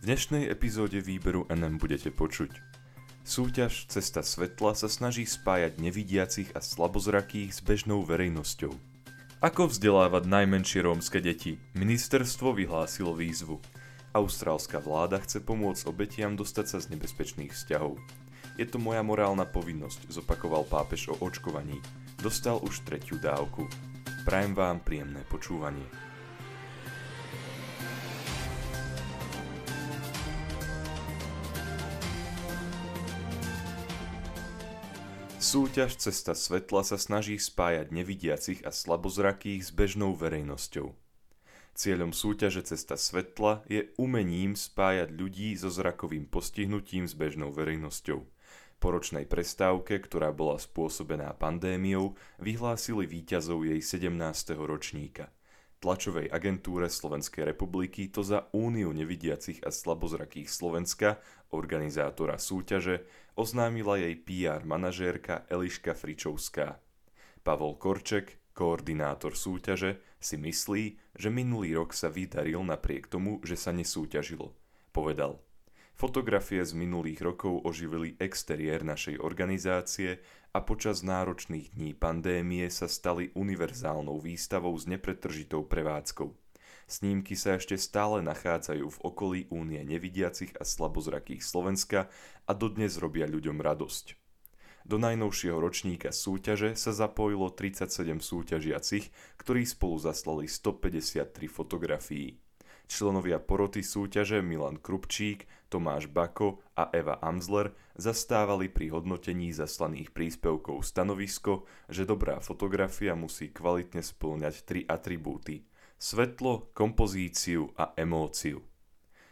V dnešnej epizóde výberu NM budete počuť. Súťaž Cesta svetla sa snaží spájať nevidiacich a slabozrakých s bežnou verejnosťou. Ako vzdelávať najmenšie rómske deti? Ministerstvo vyhlásilo výzvu. Austrálska vláda chce pomôcť obetiam dostať sa z nebezpečných vzťahov. Je to moja morálna povinnosť, zopakoval pápež o očkovaní. Dostal už tretiu dávku. Prajem vám príjemné počúvanie. Súťaž Cesta svetla sa snaží spájať nevidiacich a slabozrakých s bežnou verejnosťou. Cieľom súťaže Cesta svetla je umením spájať ľudí so zrakovým postihnutím s bežnou verejnosťou. Po ročnej prestávke, ktorá bola spôsobená pandémiou, vyhlásili víťazov jej 17. ročníka – tlačovej agentúre Slovenskej republiky to za Úniu nevidiacich a slabozrakých Slovenska, organizátora súťaže, oznámila jej PR manažérka Eliška Fričovská. Pavol Korček, koordinátor súťaže, si myslí, že minulý rok sa vydaril napriek tomu, že sa nesúťažilo. Povedal – Fotografie z minulých rokov oživili exteriér našej organizácie a počas náročných dní pandémie sa stali univerzálnou výstavou s nepretržitou prevádzkou. Snímky sa ešte stále nachádzajú v okolí únie nevidiacich a slabozrakých Slovenska a dodnes robia ľuďom radosť. Do najnovšieho ročníka súťaže sa zapojilo 37 súťažiacich, ktorí spolu zaslali 153 fotografií. Členovia poroty súťaže Milan Krupčík, Tomáš Bako a Eva Amzler zastávali pri hodnotení zaslaných príspevkov stanovisko, že dobrá fotografia musí kvalitne spĺňať tri atribúty svetlo, kompozíciu a emóciu.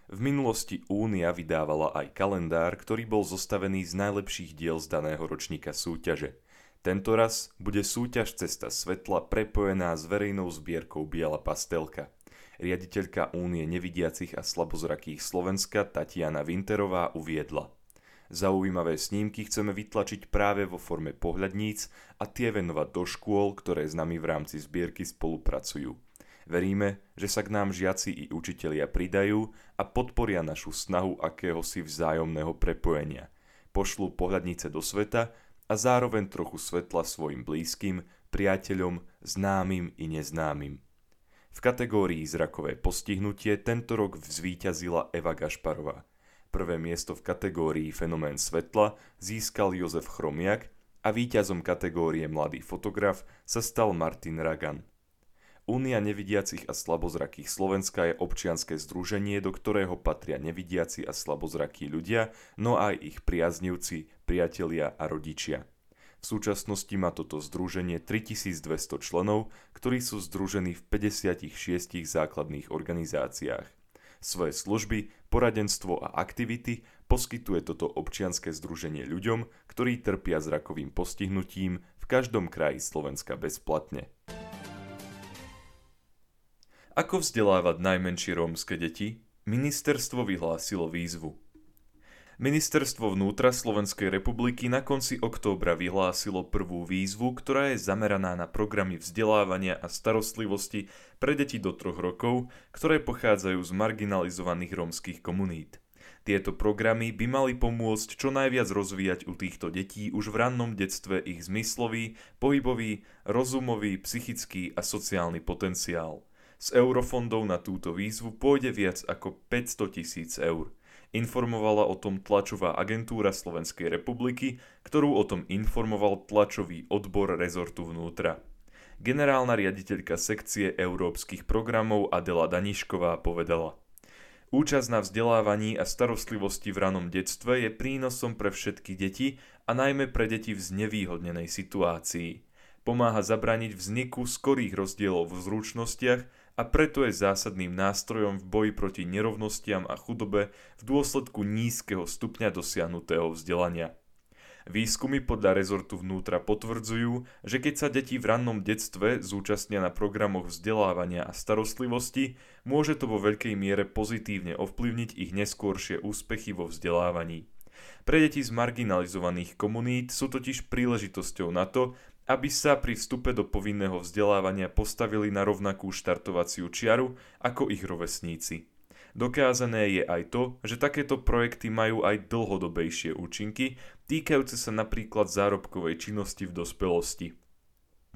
V minulosti Únia vydávala aj kalendár, ktorý bol zostavený z najlepších diel z daného ročníka súťaže. Tento raz bude súťaž Cesta svetla prepojená s verejnou zbierkou Biela pastelka – riaditeľka Únie nevidiacich a slabozrakých Slovenska Tatiana Winterová uviedla. Zaujímavé snímky chceme vytlačiť práve vo forme pohľadníc a tie venovať do škôl, ktoré s nami v rámci zbierky spolupracujú. Veríme, že sa k nám žiaci i učitelia pridajú a podporia našu snahu akéhosi vzájomného prepojenia. Pošlú pohľadnice do sveta a zároveň trochu svetla svojim blízkym, priateľom, známym i neznámym. V kategórii zrakové postihnutie tento rok zvíťazila Eva Gašparová. Prvé miesto v kategórii fenomén svetla získal Jozef Chromiak a víťazom kategórie Mladý fotograf sa stal Martin Ragan. Únia nevidiacich a slabozrakých Slovenska je občianske združenie, do ktorého patria nevidiaci a slabozrakí ľudia, no aj ich priaznivci, priatelia a rodičia. V súčasnosti má toto združenie 3200 členov, ktorí sú združení v 56 základných organizáciách. Svoje služby, poradenstvo a aktivity poskytuje toto občianske združenie ľuďom, ktorí trpia zrakovým postihnutím v každom kraji Slovenska bezplatne. Ako vzdelávať najmenšie rómske deti? Ministerstvo vyhlásilo výzvu. Ministerstvo vnútra Slovenskej republiky na konci októbra vyhlásilo prvú výzvu, ktorá je zameraná na programy vzdelávania a starostlivosti pre deti do troch rokov, ktoré pochádzajú z marginalizovaných rómskych komunít. Tieto programy by mali pomôcť čo najviac rozvíjať u týchto detí už v rannom detstve ich zmyslový, pohybový, rozumový, psychický a sociálny potenciál. Z eurofondov na túto výzvu pôjde viac ako 500 tisíc eur. Informovala o tom tlačová agentúra Slovenskej republiky, ktorú o tom informoval tlačový odbor rezortu vnútra. Generálna riaditeľka sekcie európskych programov Adela Danišková povedala Účasť na vzdelávaní a starostlivosti v ranom detstve je prínosom pre všetky deti a najmä pre deti v znevýhodnenej situácii. Pomáha zabraniť vzniku skorých rozdielov v zručnostiach a preto je zásadným nástrojom v boji proti nerovnostiam a chudobe v dôsledku nízkeho stupňa dosiahnutého vzdelania. Výskumy podľa rezortu vnútra potvrdzujú, že keď sa deti v rannom detstve zúčastnia na programoch vzdelávania a starostlivosti, môže to vo veľkej miere pozitívne ovplyvniť ich neskôršie úspechy vo vzdelávaní. Pre deti z marginalizovaných komunít sú totiž príležitosťou na to, aby sa pri vstupe do povinného vzdelávania postavili na rovnakú štartovaciu čiaru ako ich rovesníci. Dokázané je aj to, že takéto projekty majú aj dlhodobejšie účinky, týkajúce sa napríklad zárobkovej činnosti v dospelosti.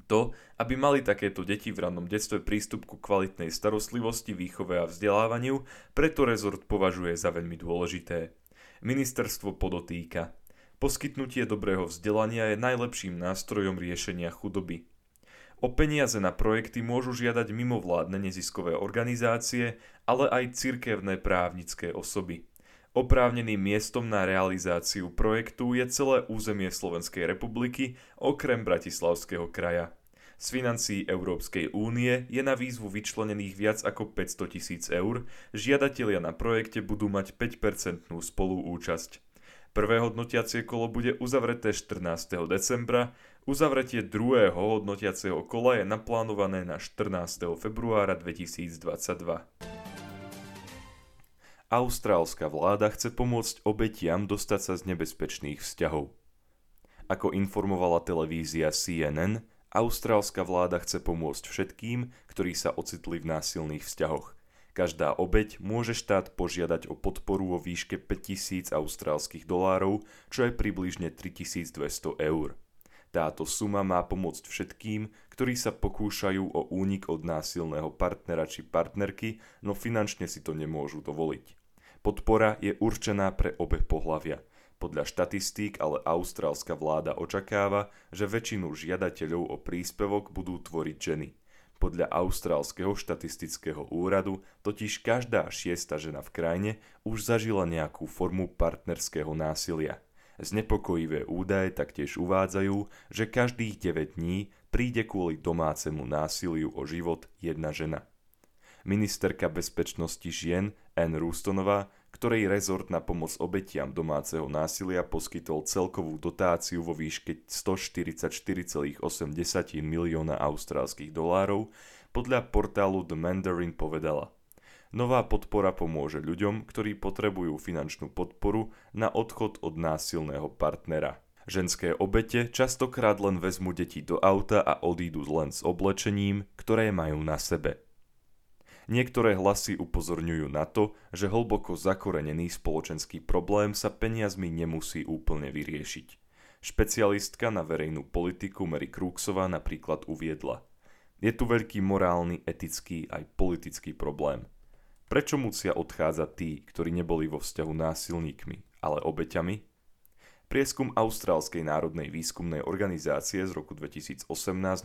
To, aby mali takéto deti v rannom detstve prístup ku kvalitnej starostlivosti, výchove a vzdelávaniu, preto rezort považuje za veľmi dôležité. Ministerstvo podotýka. Poskytnutie dobrého vzdelania je najlepším nástrojom riešenia chudoby. O peniaze na projekty môžu žiadať mimovládne neziskové organizácie, ale aj cirkevné právnické osoby. Oprávneným miestom na realizáciu projektu je celé územie Slovenskej republiky, okrem Bratislavského kraja. Z financií Európskej únie je na výzvu vyčlenených viac ako 500 tisíc eur, žiadatelia na projekte budú mať 5% spoluúčasť. Prvé hodnotiacie kolo bude uzavreté 14. decembra, uzavretie druhého hodnotiaceho kola je naplánované na 14. februára 2022. Austrálska vláda chce pomôcť obetiam dostať sa z nebezpečných vzťahov. Ako informovala televízia CNN, austrálska vláda chce pomôcť všetkým, ktorí sa ocitli v násilných vzťahoch. Každá obeť môže štát požiadať o podporu vo výške 5000 austrálskych dolárov, čo je približne 3200 eur. Táto suma má pomôcť všetkým, ktorí sa pokúšajú o únik od násilného partnera či partnerky, no finančne si to nemôžu dovoliť. Podpora je určená pre obe pohlavia. Podľa štatistík ale austrálska vláda očakáva, že väčšinu žiadateľov o príspevok budú tvoriť ženy. Podľa austrálskeho štatistického úradu totiž každá šiesta žena v krajine už zažila nejakú formu partnerského násilia. Znepokojivé údaje taktiež uvádzajú, že každých 9 dní príde kvôli domácemu násiliu o život jedna žena ministerka bezpečnosti žien Anne Rustonová, ktorej rezort na pomoc obetiam domáceho násilia poskytol celkovú dotáciu vo výške 144,8 milióna austrálskych dolárov, podľa portálu The Mandarin povedala. Nová podpora pomôže ľuďom, ktorí potrebujú finančnú podporu na odchod od násilného partnera. Ženské obete častokrát len vezmu deti do auta a odídu len s oblečením, ktoré majú na sebe. Niektoré hlasy upozorňujú na to, že hlboko zakorenený spoločenský problém sa peniazmi nemusí úplne vyriešiť. Špecialistka na verejnú politiku Mary Crooksová napríklad uviedla. Je tu veľký morálny, etický aj politický problém. Prečo musia odchádzať tí, ktorí neboli vo vzťahu násilníkmi, ale obeťami? Prieskum Austrálskej národnej výskumnej organizácie z roku 2018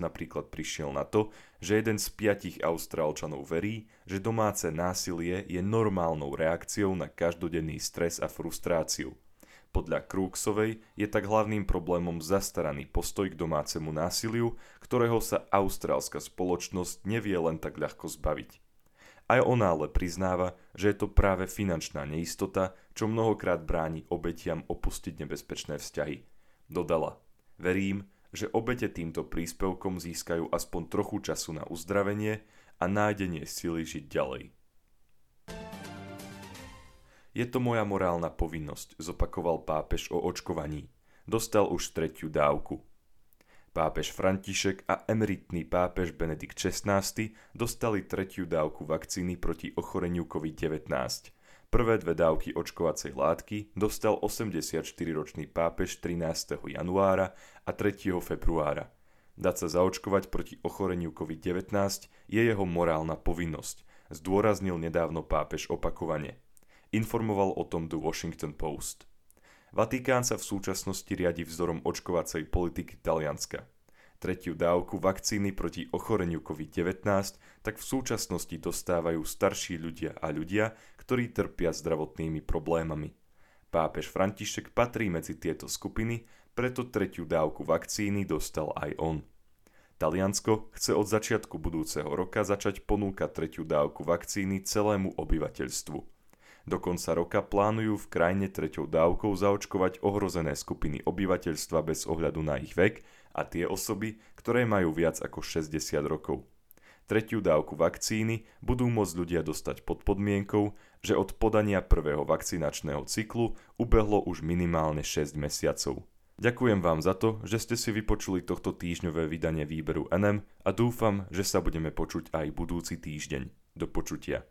napríklad prišiel na to, že jeden z piatich Austrálčanov verí, že domáce násilie je normálnou reakciou na každodenný stres a frustráciu. Podľa Krúksovej je tak hlavným problémom zastaraný postoj k domácemu násiliu, ktorého sa austrálska spoločnosť nevie len tak ľahko zbaviť. Aj ona ale priznáva, že je to práve finančná neistota, čo mnohokrát bráni obetiam opustiť nebezpečné vzťahy. Dodala, verím, že obete týmto príspevkom získajú aspoň trochu času na uzdravenie a nájdenie sily žiť ďalej. Je to moja morálna povinnosť, zopakoval pápež o očkovaní. Dostal už tretiu dávku. Pápež František a emeritný pápež Benedikt XVI dostali tretiu dávku vakcíny proti ochoreniu COVID-19. Prvé dve dávky očkovacej látky dostal 84-ročný pápež 13. januára a 3. februára. Dať sa zaočkovať proti ochoreniu COVID-19 je jeho morálna povinnosť, zdôraznil nedávno pápež opakovane. Informoval o tom The Washington Post. Vatikán sa v súčasnosti riadi vzorom očkovacej politiky Talianska. Tretiu dávku vakcíny proti ochoreniu COVID-19 tak v súčasnosti dostávajú starší ľudia a ľudia, ktorí trpia zdravotnými problémami. Pápež František patrí medzi tieto skupiny, preto tretiu dávku vakcíny dostal aj on. Taliansko chce od začiatku budúceho roka začať ponúkať tretiu dávku vakcíny celému obyvateľstvu. Do konca roka plánujú v krajine treťou dávkou zaočkovať ohrozené skupiny obyvateľstva bez ohľadu na ich vek a tie osoby, ktoré majú viac ako 60 rokov. Tretiu dávku vakcíny budú môcť ľudia dostať pod podmienkou, že od podania prvého vakcinačného cyklu ubehlo už minimálne 6 mesiacov. Ďakujem vám za to, že ste si vypočuli tohto týždňové vydanie výberu NM a dúfam, že sa budeme počuť aj budúci týždeň. Do počutia.